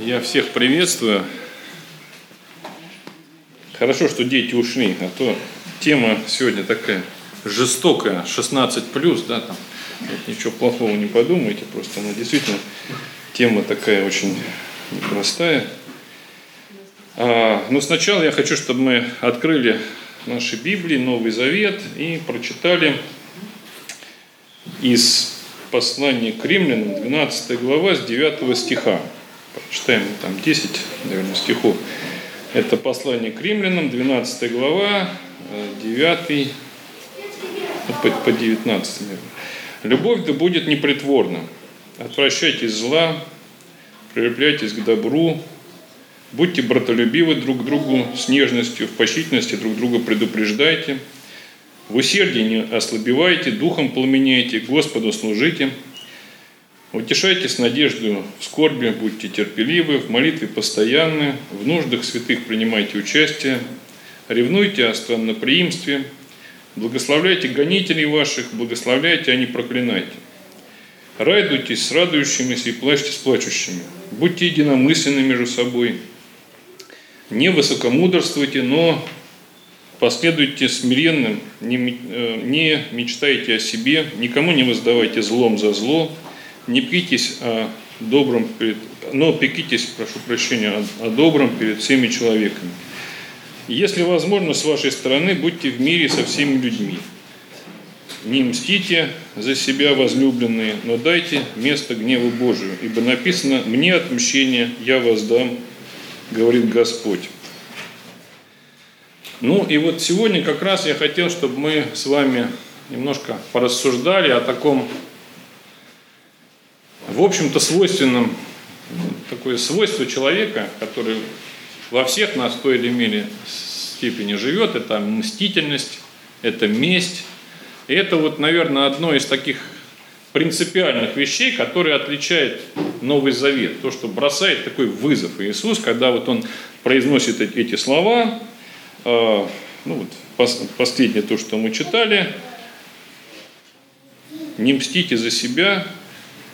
Я всех приветствую. Хорошо, что дети ушли, а то тема сегодня такая жестокая, 16 плюс, да, там вот ничего плохого не подумайте, просто она действительно тема такая очень непростая. А, но сначала я хочу, чтобы мы открыли наши Библии, Новый Завет и прочитали из послания к римлянам, 12 глава, с 9 стиха. Читаем там 10, наверное, стихов. Это послание к римлянам, 12 глава, 9 ну, по, по 19, наверное. Любовь да будет непритворна. Отвращайтесь зла, прилепляйтесь к добру, будьте братолюбивы друг к другу с нежностью, в почтительности друг друга предупреждайте, в усердии не ослабевайте, духом пламеняйте, Господу служите – Утешайтесь надежду в скорби, будьте терпеливы, в молитве постоянны, в нуждах святых принимайте участие, ревнуйте о странноприимстве, благословляйте гонителей ваших, благословляйте, а не проклинайте. Радуйтесь с радующимися и плачьте с плачущими. Будьте единомысленны между собой. Не высокомудрствуйте, но последуйте смиренным, не, э, не мечтайте о себе, никому не воздавайте злом за зло, не пекитесь о добром, перед, но пекитесь, прошу прощения, о, о добром перед всеми человеками. Если возможно, с вашей стороны, будьте в мире со всеми людьми. Не мстите за себя, возлюбленные, но дайте место гневу Божию, ибо написано «Мне отмщение, я воздам», говорит Господь. Ну и вот сегодня как раз я хотел, чтобы мы с вами немножко порассуждали о таком в общем-то, свойственным, такое свойство человека, который во всех нас в той или иной степени живет, это мстительность, это месть. И это вот, наверное, одно из таких принципиальных вещей, которые отличает Новый Завет. То, что бросает такой вызов Иисус, когда вот Он произносит эти слова, э, ну вот последнее то, что мы читали, не мстите за себя,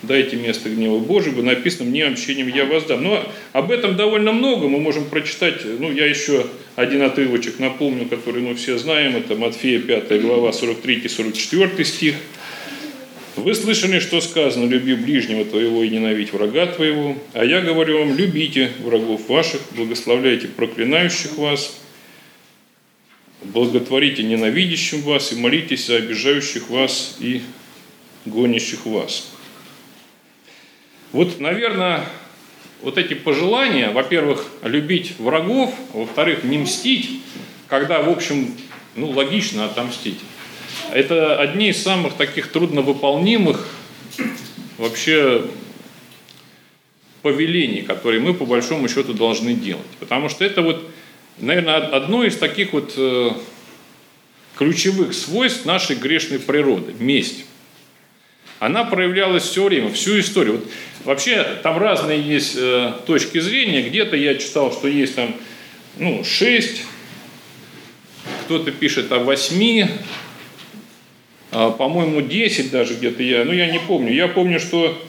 дайте место гнева Божьего, написано «мне общением я воздам». Но об этом довольно много, мы можем прочитать, ну, я еще один отрывочек напомню, который мы все знаем, это Матфея 5 глава 43-44 стих. «Вы слышали, что сказано, люби ближнего твоего и ненавидь врага твоего, а я говорю вам, любите врагов ваших, благословляйте проклинающих вас, благотворите ненавидящим вас и молитесь за обижающих вас и гонящих вас». Вот, наверное, вот эти пожелания, во-первых, любить врагов, во-вторых, не мстить, когда, в общем, ну, логично отомстить. Это одни из самых таких трудновыполнимых вообще повелений, которые мы по большому счету должны делать. Потому что это вот, наверное, одно из таких вот э, ключевых свойств нашей грешной природы – месть. Она проявлялась все время, всю историю. Вот Вообще там разные есть э, точки зрения. Где-то я читал, что есть там ну, 6, кто-то пишет о 8, а, по-моему, 10 даже где-то я, ну я не помню. Я помню, что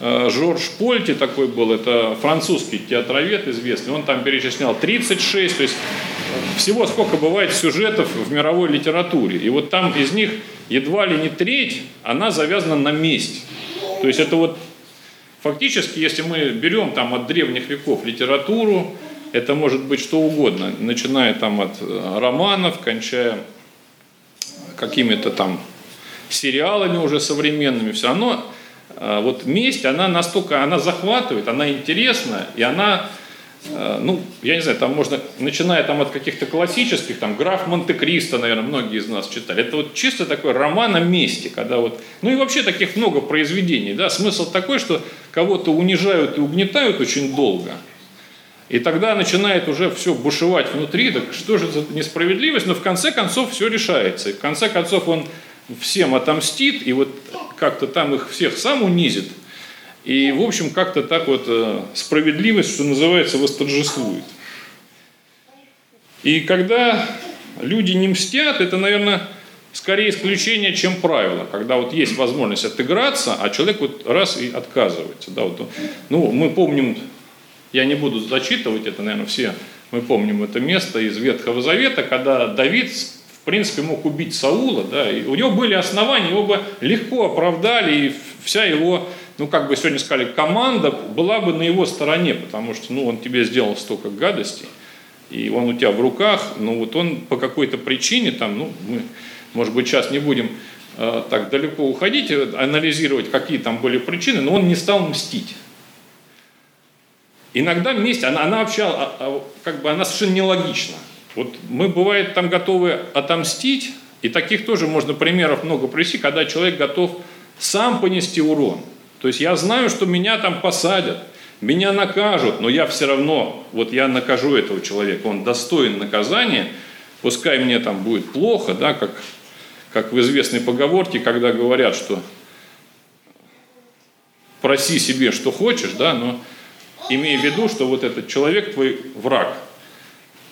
э, Жорж Польти такой был, это французский театровед известный, он там перечислял 36, то есть всего сколько бывает сюжетов в мировой литературе. И вот там из них едва ли не треть, она завязана на месть. То есть это вот Фактически, если мы берем там от древних веков литературу, это может быть что угодно, начиная там от э, романов, кончая какими-то там сериалами уже современными, все равно э, вот месть, она настолько, она захватывает, она интересна, и она ну, я не знаю, там можно, начиная там от каких-то классических, там, граф Монте-Кристо, наверное, многие из нас читали. Это вот чисто такой роман о мести, когда вот, ну и вообще таких много произведений, да, смысл такой, что кого-то унижают и угнетают очень долго, и тогда начинает уже все бушевать внутри, так что же за несправедливость, но в конце концов все решается, и в конце концов он всем отомстит, и вот как-то там их всех сам унизит – и, в общем, как-то так вот э, справедливость, что называется, восторжествует. И когда люди не мстят, это, наверное, скорее исключение, чем правило. Когда вот есть возможность отыграться, а человек вот раз и отказывается. Да, вот, ну, мы помним Я не буду зачитывать это, наверное, все мы помним это место из Ветхого Завета, когда Давид, в принципе, мог убить Саула, да, и у него были основания, его бы легко оправдали, и вся его, ну, как бы сегодня сказали, команда была бы на его стороне, потому что, ну, он тебе сделал столько гадостей, и он у тебя в руках, ну, вот он по какой-то причине, там, ну, мы, может быть, сейчас не будем э, так далеко уходить, анализировать, какие там были причины, но он не стал мстить. Иногда месть, она, она вообще, а, а, как бы, она совершенно нелогична. Вот мы, бывает, там готовы отомстить, и таких тоже можно примеров много привести, когда человек готов сам понести урон. То есть я знаю, что меня там посадят, меня накажут, но я все равно, вот я накажу этого человека, он достоин наказания, пускай мне там будет плохо, да, как, как в известной поговорке, когда говорят, что проси себе, что хочешь, да, но имея в виду, что вот этот человек твой враг,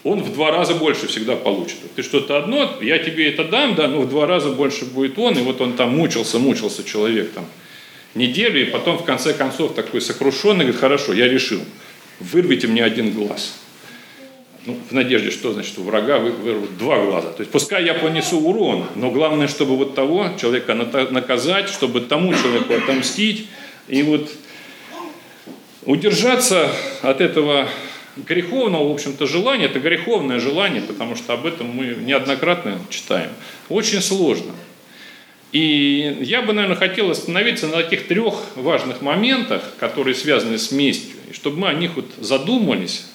он в два раза больше всегда получит. Ты что-то одно, я тебе это дам, да, но в два раза больше будет он, и вот он там мучился, мучился человек там неделю, и потом в конце концов такой сокрушенный говорит, хорошо, я решил, вырвите мне один глаз. Ну, в надежде, что значит у врага вырвут два глаза. То есть пускай я понесу урон, но главное, чтобы вот того человека наказать, чтобы тому человеку отомстить. И вот Удержаться от этого греховного, в общем-то, желания, это греховное желание, потому что об этом мы неоднократно читаем, очень сложно. И я бы, наверное, хотел остановиться на таких трех важных моментах, которые связаны с местью, и чтобы мы о них вот задумались,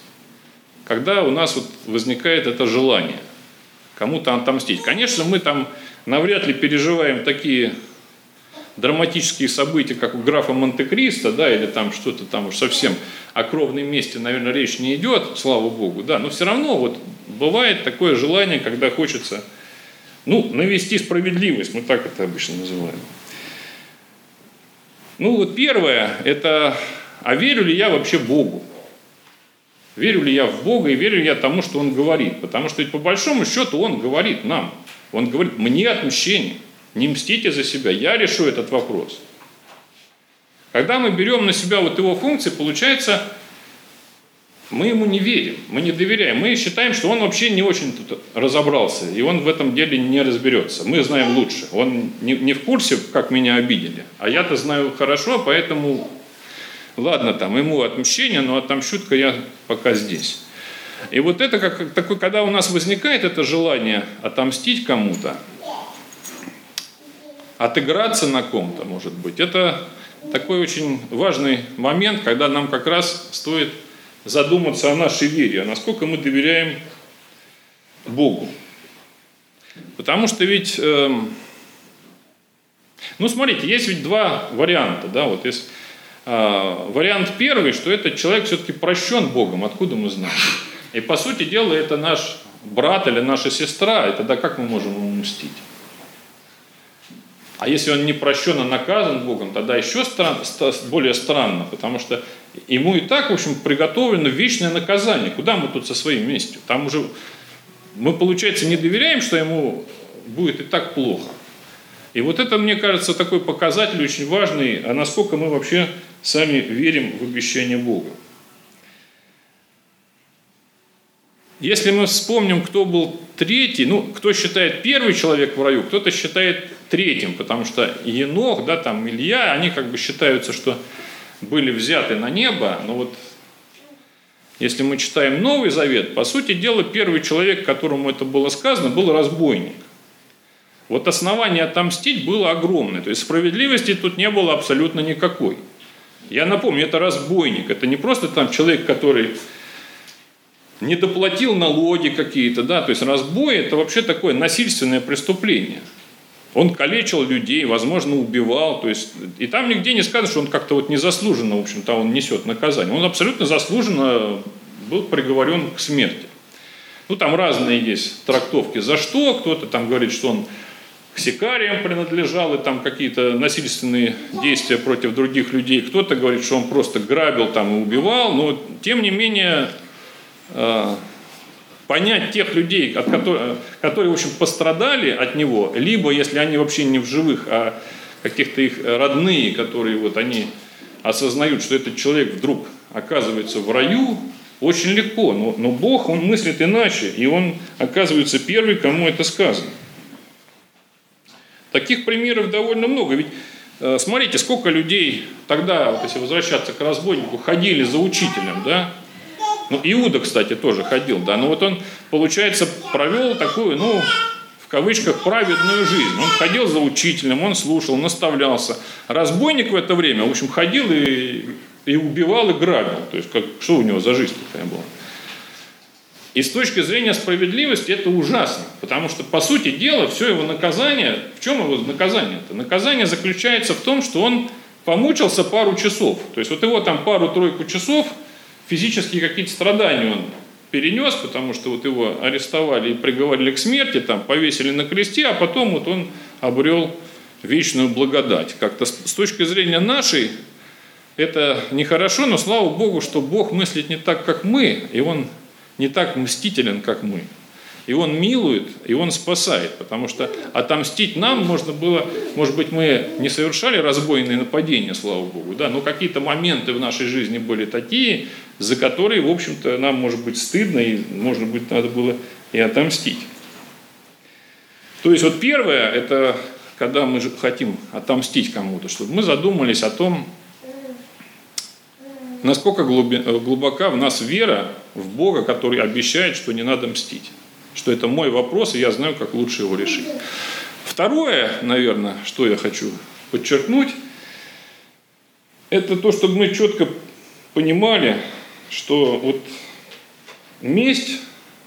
когда у нас вот возникает это желание кому-то отомстить. Конечно, мы там навряд ли переживаем такие драматические события, как у графа Монте-Кристо, да, или там что-то там уж совсем о кровном месте, наверное, речь не идет, слава богу, да, но все равно вот бывает такое желание, когда хочется, ну, навести справедливость, мы так это обычно называем. Ну вот первое, это, а верю ли я вообще Богу? Верю ли я в Бога и верю ли я тому, что Он говорит? Потому что ведь по большому счету Он говорит нам. Он говорит, мне отмщение. Не мстите за себя, я решу этот вопрос. Когда мы берем на себя вот его функции, получается, мы ему не верим, мы не доверяем. Мы считаем, что он вообще не очень тут разобрался, и он в этом деле не разберется. Мы знаем лучше. Он не, не в курсе, как меня обидели, а я-то знаю хорошо, поэтому ладно, там ему отмщение, но отомщу-ка я пока здесь. И вот это как такой, когда у нас возникает это желание отомстить кому-то, отыграться на ком-то, может быть. Это такой очень важный момент, когда нам как раз стоит задуматься о нашей вере, а насколько мы доверяем Богу. Потому что ведь, э, ну смотрите, есть ведь два варианта, да, вот есть э, вариант первый, что этот человек все-таки прощен Богом, откуда мы знаем. И по сути дела это наш брат или наша сестра, и тогда как мы можем ему мстить? А если он не прощен, а наказан Богом, тогда еще стран, более странно, потому что ему и так, в общем, приготовлено вечное наказание. Куда мы тут со своим местью? Там уже мы, получается, не доверяем, что ему будет и так плохо. И вот это, мне кажется, такой показатель очень важный, а насколько мы вообще сами верим в обещание Бога. Если мы вспомним, кто был третий, ну, кто считает первый человек в раю, кто-то считает третьим, потому что Енох, да, там Илья, они как бы считаются, что были взяты на небо, но вот если мы читаем Новый Завет, по сути дела, первый человек, которому это было сказано, был разбойник. Вот основание отомстить было огромное, то есть справедливости тут не было абсолютно никакой. Я напомню, это разбойник, это не просто там человек, который не доплатил налоги какие-то, да, то есть разбой это вообще такое насильственное преступление – он калечил людей, возможно, убивал. То есть, и там нигде не сказано, что он как-то вот незаслуженно, в общем-то, он несет наказание. Он абсолютно заслуженно был приговорен к смерти. Ну, там разные есть трактовки за что. Кто-то там говорит, что он к сикариям принадлежал, и там какие-то насильственные действия против других людей. Кто-то говорит, что он просто грабил там и убивал. Но, тем не менее, понять тех людей, от которых, которые, в общем, пострадали от него, либо, если они вообще не в живых, а каких-то их родные, которые вот они осознают, что этот человек вдруг оказывается в раю, очень легко, но, но Бог, Он мыслит иначе, и Он оказывается первый, кому это сказано. Таких примеров довольно много. Ведь э, смотрите, сколько людей тогда, вот если возвращаться к разбойнику, ходили за учителем, да? Ну, Иуда, кстати, тоже ходил, да. Но вот он, получается, провел такую, ну, в кавычках, праведную жизнь. Он ходил за учителем, он слушал, наставлялся. Разбойник в это время, в общем, ходил и, и убивал, и грабил. То есть, как, что у него за жизнь такая была? И с точки зрения справедливости это ужасно, потому что, по сути дела, все его наказание, в чем его наказание-то? Наказание заключается в том, что он помучился пару часов. То есть вот его там пару-тройку часов физические какие-то страдания он перенес, потому что вот его арестовали и приговорили к смерти, там повесили на кресте, а потом вот он обрел вечную благодать. Как-то с точки зрения нашей это нехорошо, но слава Богу, что Бог мыслит не так, как мы, и Он не так мстителен, как мы. И Он милует, и Он спасает, потому что отомстить нам можно было, может быть, мы не совершали разбойные нападения, слава Богу, да, но какие-то моменты в нашей жизни были такие, за которые, в общем-то, нам может быть стыдно, и, может быть, надо было и отомстить. То есть вот первое, это когда мы хотим отомстить кому-то, чтобы мы задумались о том, насколько глубока в нас вера в Бога, который обещает, что не надо мстить. Что это мой вопрос, и я знаю, как лучше его решить. Второе, наверное, что я хочу подчеркнуть, это то, чтобы мы четко понимали, что вот месть,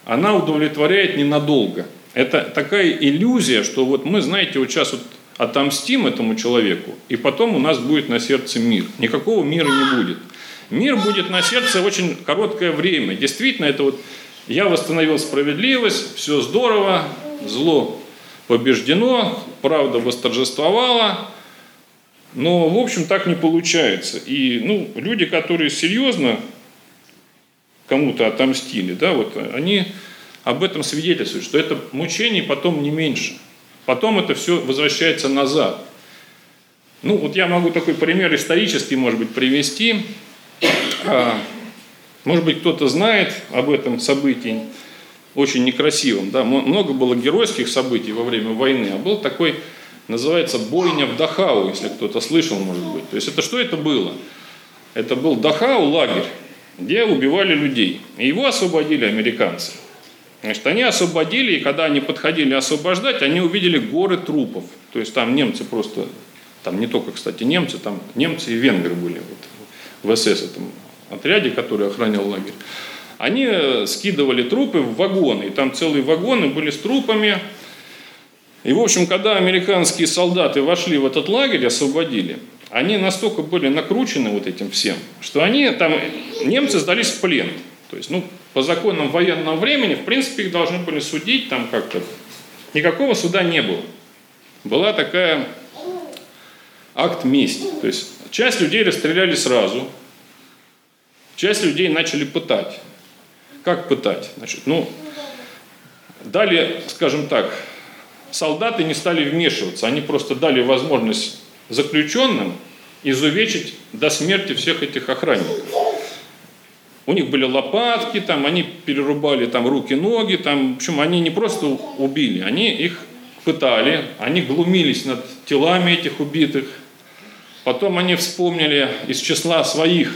она удовлетворяет ненадолго. Это такая иллюзия, что вот мы, знаете, вот сейчас вот отомстим этому человеку, и потом у нас будет на сердце мир. Никакого мира не будет. Мир будет на сердце очень короткое время. Действительно, это вот я восстановил справедливость, все здорово, зло побеждено, правда восторжествовала, но, в общем, так не получается. И ну, люди, которые серьезно кому-то отомстили, да, вот они об этом свидетельствуют, что это мучение потом не меньше. Потом это все возвращается назад. Ну, вот я могу такой пример исторический, может быть, привести. Может быть, кто-то знает об этом событии, очень некрасивом. Да? Много было геройских событий во время войны, а был такой, называется, бойня в Дахау, если кто-то слышал, может быть. То есть это что это было? Это был Дахау лагерь, где убивали людей. И его освободили американцы. Значит, они освободили, и когда они подходили освобождать, они увидели горы трупов. То есть там немцы просто, там не только, кстати, немцы, там немцы и венгры были вот, в СС этом отряде, который охранял лагерь. Они э, скидывали трупы в вагоны, и там целые вагоны были с трупами. И, в общем, когда американские солдаты вошли в этот лагерь, освободили, они настолько были накручены вот этим всем, что они там, немцы сдались в плен. То есть, ну, по законам военного времени, в принципе, их должны были судить там как-то. Никакого суда не было. Была такая акт мести. То есть, часть людей расстреляли сразу, часть людей начали пытать. Как пытать? Значит, ну, дали, скажем так, солдаты не стали вмешиваться, они просто дали возможность заключенным изувечить до смерти всех этих охранников. У них были лопатки, там, они перерубали там, руки, ноги, там, в общем, они не просто убили, они их пытали, они глумились над телами этих убитых. Потом они вспомнили из числа своих,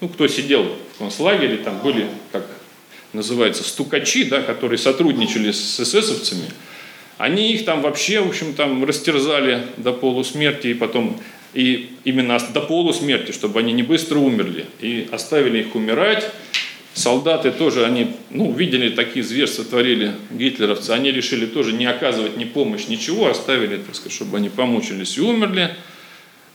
ну, кто сидел в концлагере, там были, как называется, стукачи, да, которые сотрудничали с эсэсовцами – они их там вообще, в общем, там растерзали до полусмерти и потом и именно до полусмерти, чтобы они не быстро умерли. И оставили их умирать. Солдаты тоже, они, ну, видели такие зверства, творили гитлеровцы. Они решили тоже не оказывать ни помощь, ничего, оставили, так сказать, чтобы они помучились и умерли.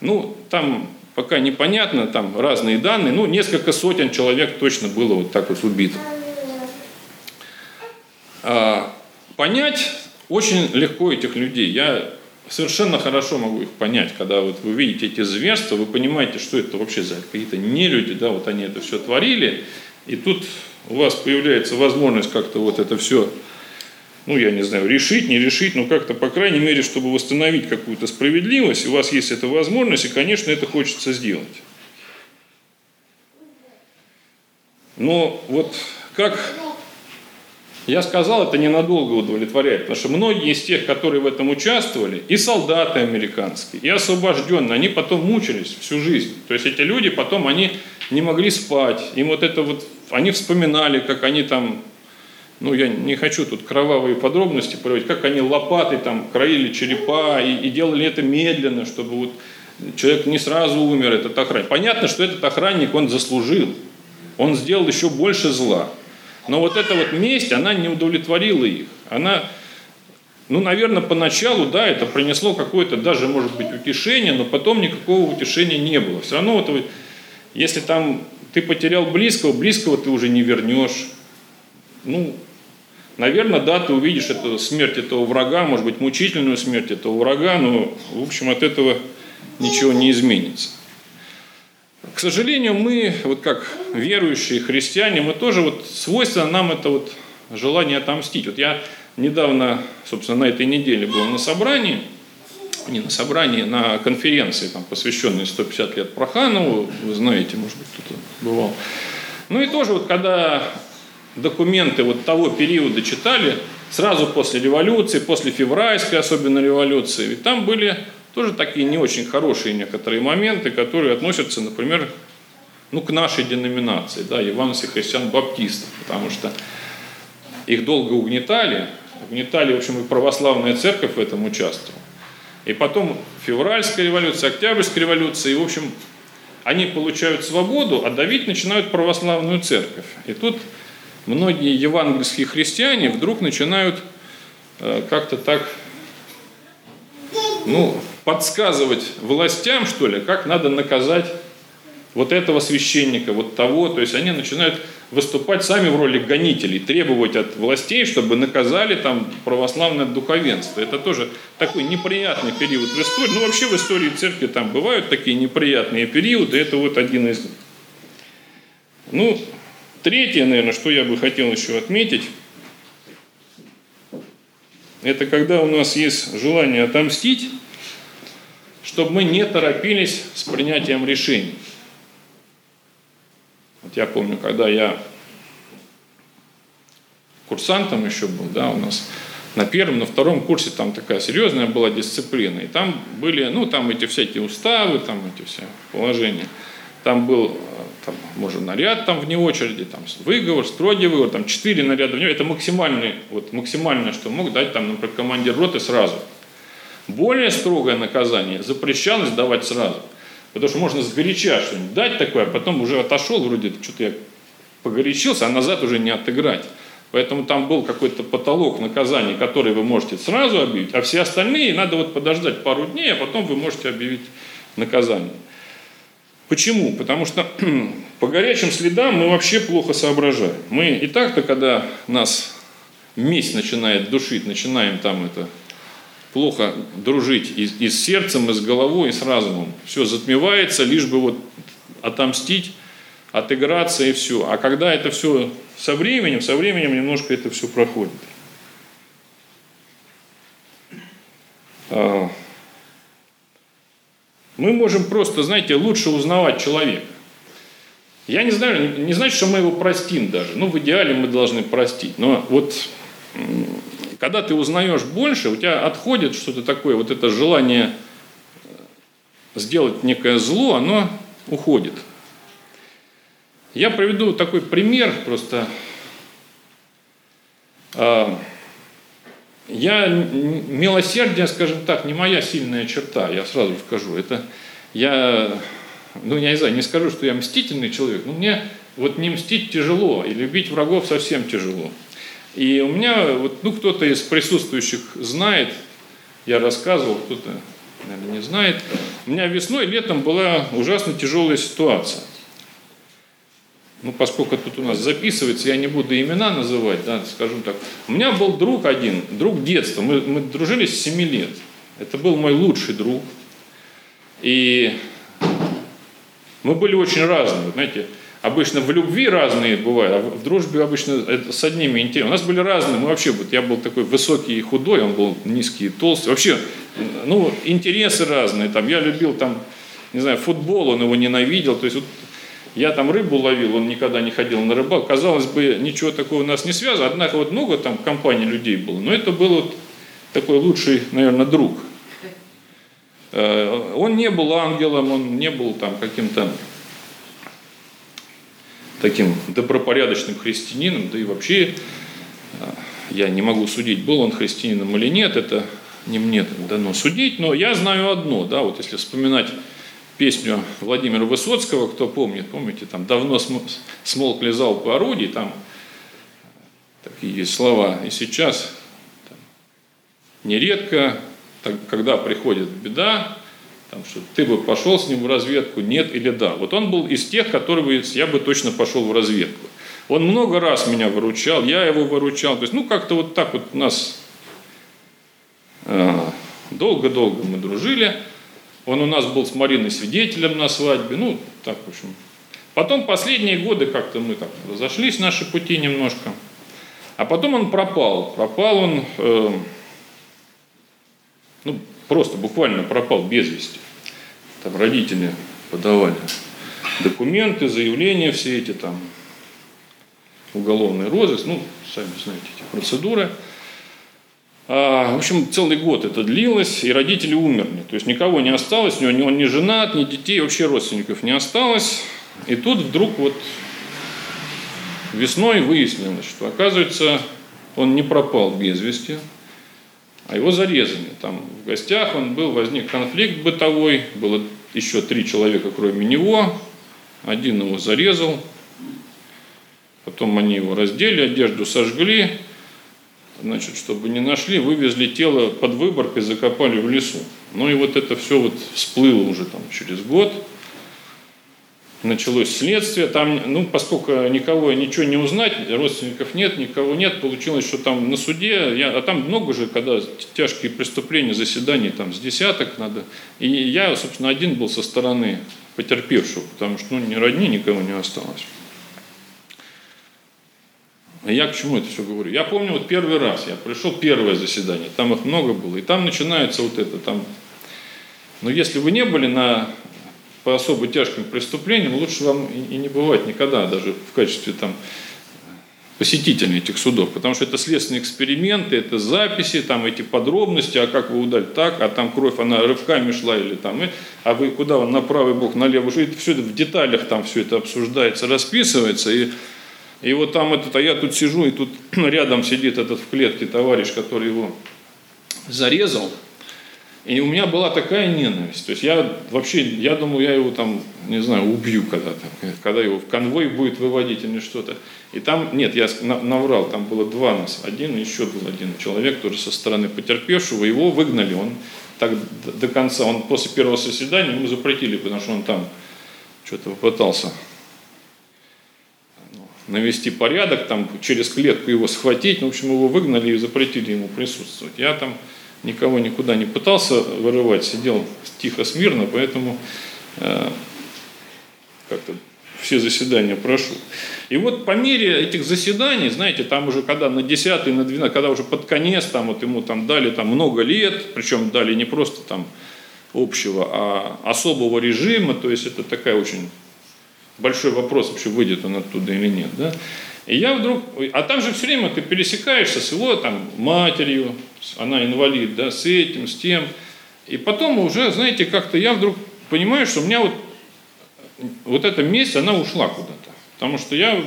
Ну, там пока непонятно, там разные данные, ну, несколько сотен человек точно было вот так вот убито. А, понять очень легко этих людей. Я совершенно хорошо могу их понять, когда вот вы видите эти зверства, вы понимаете, что это вообще за какие-то нелюди, да, вот они это все творили, и тут у вас появляется возможность как-то вот это все, ну, я не знаю, решить, не решить, но как-то, по крайней мере, чтобы восстановить какую-то справедливость, у вас есть эта возможность, и, конечно, это хочется сделать. Но вот как я сказал, это ненадолго удовлетворяет, потому что многие из тех, которые в этом участвовали, и солдаты американские, и освобожденные, они потом мучились всю жизнь. То есть эти люди потом, они не могли спать, им вот это вот, они вспоминали, как они там, ну я не хочу тут кровавые подробности проводить, как они лопатой там кроили черепа и, и делали это медленно, чтобы вот человек не сразу умер, этот охранник. Понятно, что этот охранник, он заслужил, он сделал еще больше зла. Но вот эта вот месть, она не удовлетворила их. Она, ну, наверное, поначалу, да, это принесло какое-то даже, может быть, утешение, но потом никакого утешения не было. Все равно вот, если там ты потерял близкого, близкого ты уже не вернешь. Ну, наверное, да, ты увидишь эту смерть этого врага, может быть, мучительную смерть этого врага, но, в общем, от этого ничего не изменится. К сожалению, мы, вот как верующие христиане, мы тоже вот свойственно нам это вот желание отомстить. Вот я недавно, собственно, на этой неделе был на собрании, не на собрании, на конференции, там, посвященной 150 лет Проханову, вы знаете, может быть, кто-то бывал. Ну и тоже вот когда документы вот того периода читали, сразу после революции, после февральской особенно революции, ведь там были тоже такие не очень хорошие некоторые моменты, которые относятся, например, ну, к нашей деноминации, да, евангелия христиан-баптистов, потому что их долго угнетали, угнетали, в общем, и православная церковь в этом участвовала. И потом февральская революция, октябрьская революция, и, в общем, они получают свободу, а давить начинают православную церковь. И тут многие евангельские христиане вдруг начинают э, как-то так, ну, подсказывать властям, что ли, как надо наказать вот этого священника, вот того. То есть они начинают выступать сами в роли гонителей, требовать от властей, чтобы наказали там православное духовенство. Это тоже такой неприятный период в истории. Ну, вообще в истории церкви там бывают такие неприятные периоды, это вот один из. Ну, третье, наверное, что я бы хотел еще отметить, это когда у нас есть желание отомстить, чтобы мы не торопились с принятием решений. Вот я помню, когда я курсантом еще был, да, у нас на первом, на втором курсе там такая серьезная была дисциплина. И там были, ну, там эти всякие уставы, там эти все положения. Там был, там, может, наряд там вне очереди, там выговор, строгий выговор, там четыре наряда вне Это максимальный, вот максимальное, что мог дать там, например, командир роты сразу. Более строгое наказание запрещалось давать сразу. Потому что можно сгоряча что-нибудь дать такое, а потом уже отошел, вроде что-то я погорячился, а назад уже не отыграть. Поэтому там был какой-то потолок наказаний, который вы можете сразу объявить, а все остальные надо вот подождать пару дней, а потом вы можете объявить наказание. Почему? Потому что по горячим следам мы вообще плохо соображаем. Мы и так-то, когда нас месть начинает душить, начинаем там это плохо дружить и, и с сердцем, и с головой, и с разумом. Все затмевается, лишь бы вот отомстить, отыграться и все. А когда это все со временем, со временем немножко это все проходит. А, мы можем просто, знаете, лучше узнавать человека. Я не знаю, не значит, что мы его простим даже. Ну, в идеале мы должны простить. Но вот когда ты узнаешь больше, у тебя отходит что-то такое, вот это желание сделать некое зло, оно уходит. Я приведу такой пример просто. Я милосердие, скажем так, не моя сильная черта, я сразу скажу. Это я, ну я не знаю, не скажу, что я мстительный человек, но мне вот не мстить тяжело, и любить врагов совсем тяжело. И у меня, вот, ну, кто-то из присутствующих знает, я рассказывал, кто-то, наверное, не знает. У меня весной, летом была ужасно тяжелая ситуация. Ну, поскольку тут у нас записывается, я не буду имена называть, да, скажем так. У меня был друг один, друг детства. Мы, мы дружили с 7 лет. Это был мой лучший друг. И мы были очень разные, знаете. Обычно в любви разные бывают, а в дружбе обычно с одними интересно. У нас были разные, мы вообще, вот я был такой высокий и худой, он был низкий и толстый. Вообще, ну, интересы разные. Там, я любил там, не знаю, футбол, он его ненавидел. То есть вот, я там рыбу ловил, он никогда не ходил на рыбалку. Казалось бы, ничего такого у нас не связано, однако вот много там компаний людей было, но это был вот такой лучший, наверное, друг. Э, он не был ангелом, он не был там каким-то таким добропорядочным христианином, да и вообще э, я не могу судить, был он христианином или нет, это не мне дано судить, но я знаю одно, да, вот если вспоминать песню Владимира Высоцкого, кто помнит, помните, там давно смолкли залпы орудий, там такие слова, и сейчас там, нередко, так, когда приходит беда, там, что ты бы пошел с ним в разведку, нет или да. Вот он был из тех, которые я бы точно пошел в разведку. Он много раз меня выручал, я его выручал. То есть, ну, как-то вот так вот у нас э, долго-долго мы дружили. Он у нас был с Мариной свидетелем на свадьбе. Ну, так, в общем. Потом последние годы как-то мы так разошлись наши пути немножко. А потом он пропал. Пропал он, э, ну, просто буквально пропал без вести. Там родители подавали документы, заявления все эти там, уголовный розыск, ну, сами знаете эти процедуры. А, в общем, целый год это длилось, и родители умерли. То есть никого не осталось, у него он не женат, ни детей, вообще родственников не осталось. И тут вдруг вот весной выяснилось, что оказывается он не пропал без вести, а его зарезали. Там в гостях он был, возник конфликт бытовой, было еще три человека кроме него, один его зарезал, потом они его раздели, одежду сожгли, значит, чтобы не нашли, вывезли тело под Выборгой, закопали в лесу. Ну и вот это все вот всплыло уже там через год. Началось следствие, там, ну, поскольку никого, ничего не узнать, родственников нет, никого нет, получилось, что там на суде, я, а там много же, когда тяжкие преступления, заседаний там с десяток надо, и я, собственно, один был со стороны потерпевшего, потому что, ну, ни родни никого не осталось. Я к чему это все говорю? Я помню вот первый раз, я пришел первое заседание, там их много было, и там начинается вот это, там, но если вы не были на по особо тяжким преступлениям, лучше вам и не бывать никогда, даже в качестве там посетителей этих судов, потому что это следственные эксперименты, это записи, там эти подробности, а как вы удали так, а там кровь, она рывками шла или там, а вы куда, на правый бок, на левый, это все это в деталях там все это обсуждается, расписывается, и и вот там этот, а я тут сижу, и тут рядом сидит этот в клетке товарищ, который его зарезал. И у меня была такая ненависть. То есть я вообще, я думаю, я его там, не знаю, убью когда-то, когда его в конвой будет выводить или что-то. И там, нет, я наврал, там было два нас, один, еще был один человек, тоже со стороны потерпевшего, его выгнали, он так до конца, он после первого заседания ему запретили, потому что он там что-то попытался навести порядок, там через клетку его схватить. Ну, в общем, его выгнали и запретили ему присутствовать. Я там никого никуда не пытался вырывать, сидел тихо, смирно, поэтому э, как-то все заседания прошел. И вот по мере этих заседаний, знаете, там уже когда на 10 на 12, когда уже под конец, там вот ему там дали там много лет, причем дали не просто там общего, а особого режима, то есть это такая очень большой вопрос, вообще выйдет он оттуда или нет. Да? И я вдруг, а там же все время ты пересекаешься с его там матерью, она инвалид, да, с этим, с тем. И потом уже, знаете, как-то я вдруг понимаю, что у меня вот, вот эта месть, она ушла куда-то. Потому что я,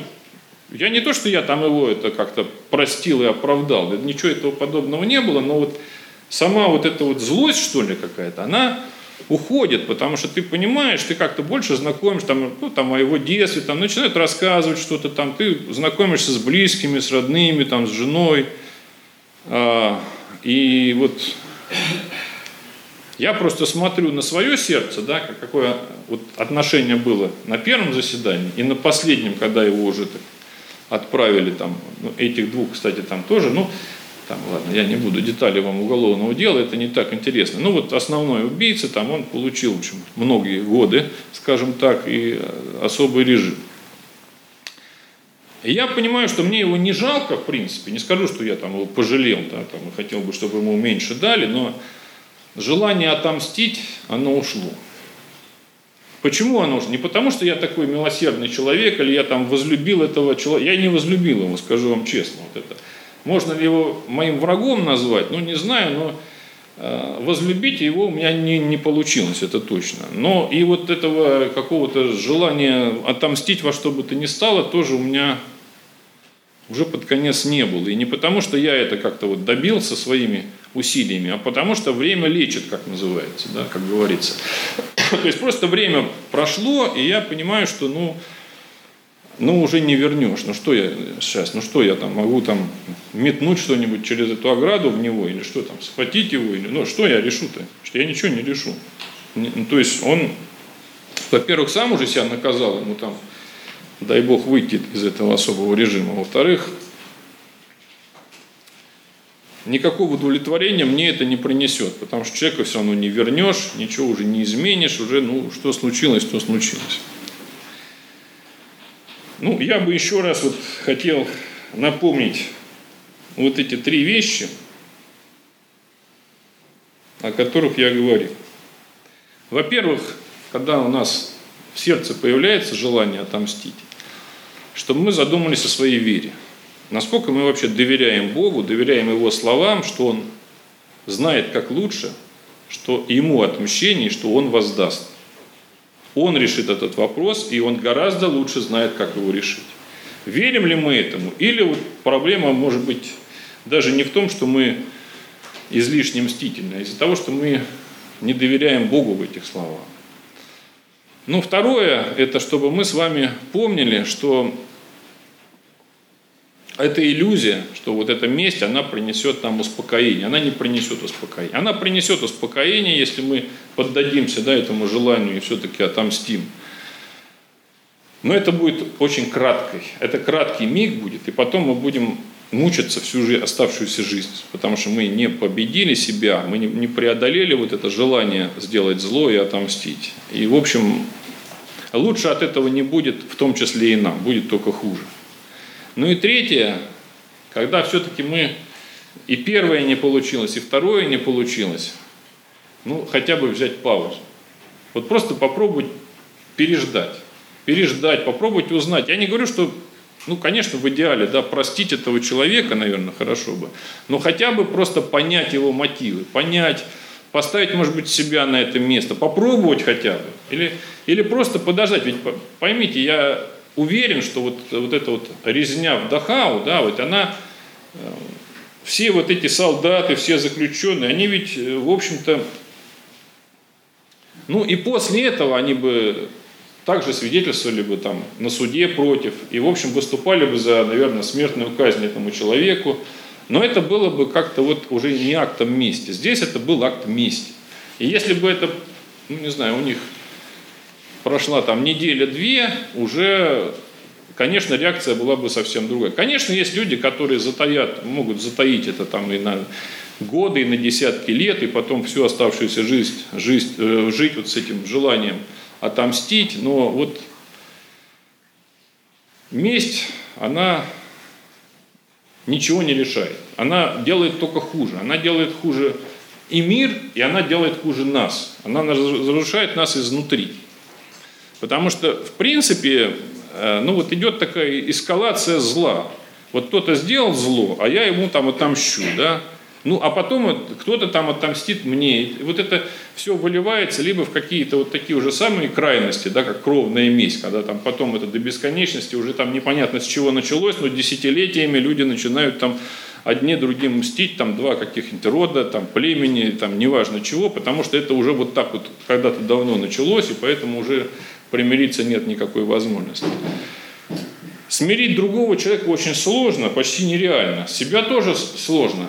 я не то, что я там его это как-то простил и оправдал, ничего этого подобного не было, но вот сама вот эта вот злость, что ли, какая-то, она уходит, потому что ты понимаешь, ты как-то больше знакомишь там, ну, там, о его детстве, там, начинают рассказывать что-то там, ты знакомишься с близкими, с родными, там, с женой. А, и вот я просто смотрю на свое сердце, да, какое вот отношение было на первом заседании и на последнем, когда его уже так отправили там, ну, этих двух, кстати, там тоже, ну, там, ладно, я не буду детали вам уголовного дела, это не так интересно. Ну вот основной убийца, там он получил, в общем, многие годы, скажем так, и э, особый режим. Я понимаю, что мне его не жалко, в принципе, не скажу, что я там его пожалел, да, там, и хотел бы, чтобы ему меньше дали, но желание отомстить, оно ушло. Почему оно же? Не потому, что я такой милосердный человек, или я там возлюбил этого человека. Я не возлюбил его, скажу вам честно. Вот это. Можно ли его моим врагом назвать? Ну, не знаю, но э, возлюбить его у меня не, не получилось, это точно. Но и вот этого какого-то желания отомстить во что бы то ни стало, тоже у меня уже под конец не было. И не потому, что я это как-то вот добился своими усилиями, а потому что время лечит, как называется, да, как говорится. То есть просто время прошло, и я понимаю, что ну, ну уже не вернешь. Ну что я сейчас, ну что я там могу там метнуть что-нибудь через эту ограду в него, или что там, схватить его, или ну что я решу-то? Что я ничего не решу. Ну, то есть он, во-первых, сам уже себя наказал, ему там дай бог, выйти из этого особого режима. Во-вторых, никакого удовлетворения мне это не принесет, потому что человека все равно не вернешь, ничего уже не изменишь, уже, ну, что случилось, то случилось. Ну, я бы еще раз вот хотел напомнить вот эти три вещи, о которых я говорил. Во-первых, когда у нас в сердце появляется желание отомстить, чтобы мы задумались о своей вере. Насколько мы вообще доверяем Богу, доверяем Его словам, что Он знает как лучше, что Ему отмщение, что Он воздаст. Он решит этот вопрос, и Он гораздо лучше знает, как его решить. Верим ли мы этому? Или вот проблема может быть даже не в том, что мы излишне мстительны, а из-за того, что мы не доверяем Богу в этих словах. Ну, второе, это чтобы мы с вами помнили, что это иллюзия, что вот эта месть, она принесет нам успокоение. Она не принесет успокоение. Она принесет успокоение, если мы поддадимся да, этому желанию и все-таки отомстим. Но это будет очень краткой. Это краткий миг будет, и потом мы будем мучиться всю жизнь, оставшуюся жизнь, потому что мы не победили себя, мы не преодолели вот это желание сделать зло и отомстить. И, в общем, лучше от этого не будет, в том числе и нам, будет только хуже. Ну и третье, когда все-таки мы и первое не получилось, и второе не получилось, ну хотя бы взять паузу. Вот просто попробовать переждать. Переждать, попробовать узнать. Я не говорю, что, ну, конечно, в идеале, да, простить этого человека, наверное, хорошо бы, но хотя бы просто понять его мотивы, понять, поставить, может быть, себя на это место, попробовать хотя бы. Или, или просто подождать. Ведь поймите, я уверен, что вот, вот эта вот резня в Дахау, да, вот она, э, все вот эти солдаты, все заключенные, они ведь, э, в общем-то, ну и после этого они бы также свидетельствовали бы там на суде против, и, в общем, выступали бы за, наверное, смертную казнь этому человеку, но это было бы как-то вот уже не актом мести. Здесь это был акт мести. И если бы это, ну не знаю, у них прошла там неделя-две, уже, конечно, реакция была бы совсем другая. Конечно, есть люди, которые затаят, могут затаить это там и на годы, и на десятки лет, и потом всю оставшуюся жизнь, жизнь э, жить вот с этим желанием отомстить, но вот месть, она ничего не решает. Она делает только хуже. Она делает хуже и мир, и она делает хуже нас. Она разрушает нас изнутри. Потому что, в принципе, э, ну вот идет такая эскалация зла. Вот кто-то сделал зло, а я ему там отомщу, да? Ну, а потом кто-то там отомстит мне. Вот это все выливается либо в какие-то вот такие уже самые крайности, да, как кровная месть, когда там потом это до бесконечности уже там непонятно с чего началось, но десятилетиями люди начинают там одни другим мстить, там два каких-нибудь рода, там племени, там неважно чего, потому что это уже вот так вот когда-то давно началось, и поэтому уже примириться нет никакой возможности. Смирить другого человека очень сложно, почти нереально. Себя тоже сложно,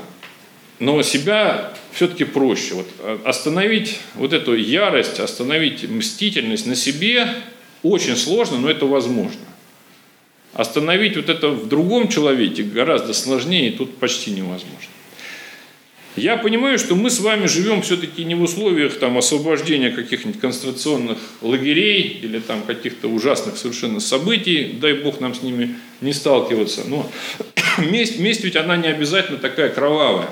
но себя все-таки проще. Вот а, остановить вот эту ярость, остановить мстительность на себе очень сложно, но это возможно. Остановить вот это в другом человеке гораздо сложнее, и тут почти невозможно. Я понимаю, что мы с вами живем все-таки не в условиях там, освобождения каких-нибудь концентрационных лагерей или там каких-то ужасных совершенно событий, дай бог нам с ними не сталкиваться. Но месть, месть ведь она не обязательно такая кровавая.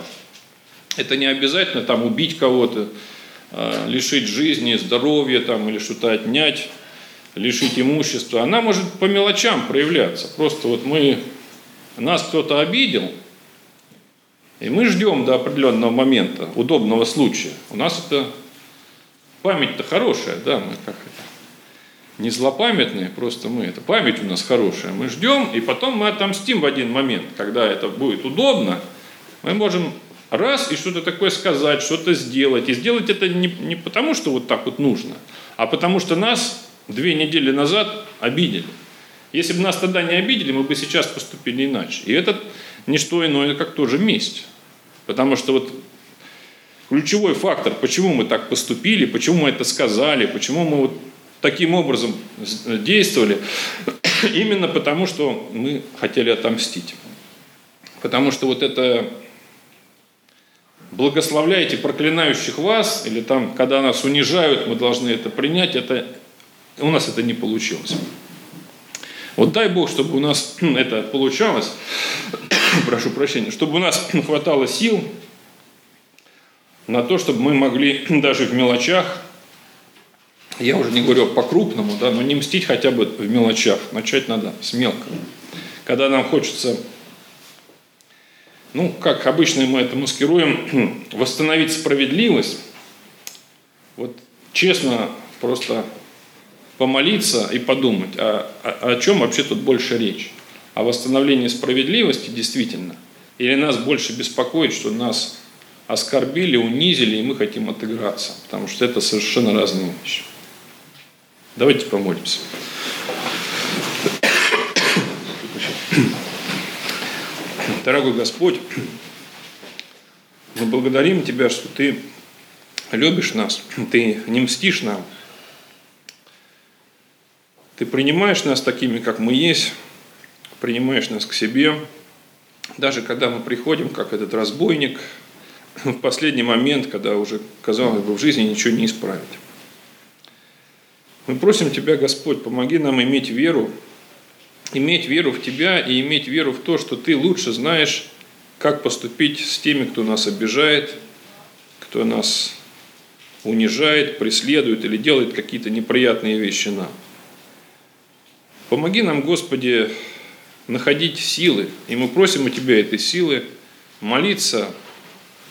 Это не обязательно там убить кого-то. э, лишить жизни, здоровья там, или что-то отнять, лишить имущества, она может по мелочам проявляться. Просто вот мы, нас кто-то обидел, и мы ждем до определенного момента, удобного случая. У нас это память-то хорошая, да, мы как это, не злопамятные, просто мы, это память у нас хорошая. Мы ждем, и потом мы отомстим в один момент, когда это будет удобно, мы можем раз и что-то такое сказать, что-то сделать. И сделать это не, не потому, что вот так вот нужно, а потому что нас две недели назад обидели. Если бы нас тогда не обидели, мы бы сейчас поступили иначе. И это не что иное, как тоже месть. Потому что вот ключевой фактор, почему мы так поступили, почему мы это сказали, почему мы вот таким образом действовали, именно потому, что мы хотели отомстить. Потому что вот это благословляете проклинающих вас, или там, когда нас унижают, мы должны это принять, это, у нас это не получилось. Вот дай Бог, чтобы у нас это получалось, прошу прощения, чтобы у нас хватало сил на то, чтобы мы могли даже в мелочах, я уже не говорю по-крупному, да, но не мстить хотя бы в мелочах. Начать надо с мелкого. Когда нам хочется, ну, как обычно мы это маскируем, восстановить справедливость, вот честно просто помолиться и подумать, а, а, о чем вообще тут больше речь? О восстановлении справедливости действительно? Или нас больше беспокоит, что нас оскорбили, унизили, и мы хотим отыграться? Потому что это совершенно разные вещи. Давайте помолимся. Дорогой Господь, мы благодарим Тебя, что Ты любишь нас, Ты не мстишь нам, ты принимаешь нас такими, как мы есть, принимаешь нас к себе, даже когда мы приходим, как этот разбойник, в последний момент, когда уже, казалось бы, в жизни ничего не исправить. Мы просим Тебя, Господь, помоги нам иметь веру, иметь веру в Тебя и иметь веру в то, что Ты лучше знаешь, как поступить с теми, кто нас обижает, кто нас унижает, преследует или делает какие-то неприятные вещи нам. Помоги нам, Господи, находить силы, и мы просим у Тебя этой силы молиться,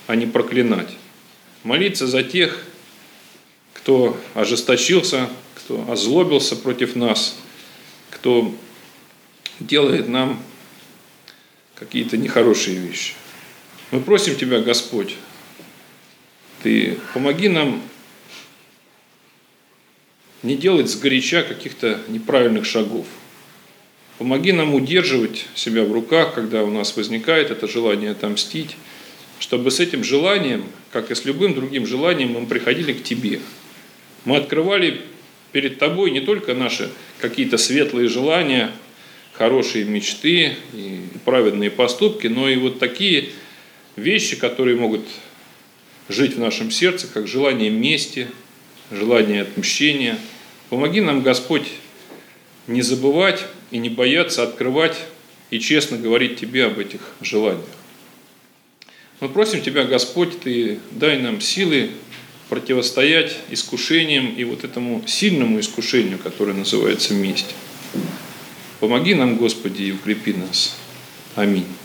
а не проклинать. Молиться за тех, кто ожесточился, кто озлобился против нас, кто делает нам какие-то нехорошие вещи. Мы просим Тебя, Господь, Ты помоги нам не делать сгоряча каких-то неправильных шагов. Помоги нам удерживать себя в руках, когда у нас возникает это желание отомстить, чтобы с этим желанием, как и с любым другим желанием, мы приходили к Тебе. Мы открывали перед Тобой не только наши какие-то светлые желания, хорошие мечты и праведные поступки, но и вот такие вещи, которые могут жить в нашем сердце, как желание мести, желание отмщения – Помоги нам, Господь, не забывать и не бояться открывать и честно говорить Тебе об этих желаниях. Мы просим Тебя, Господь, Ты дай нам силы противостоять искушениям и вот этому сильному искушению, которое называется месть. Помоги нам, Господи, и укрепи нас. Аминь.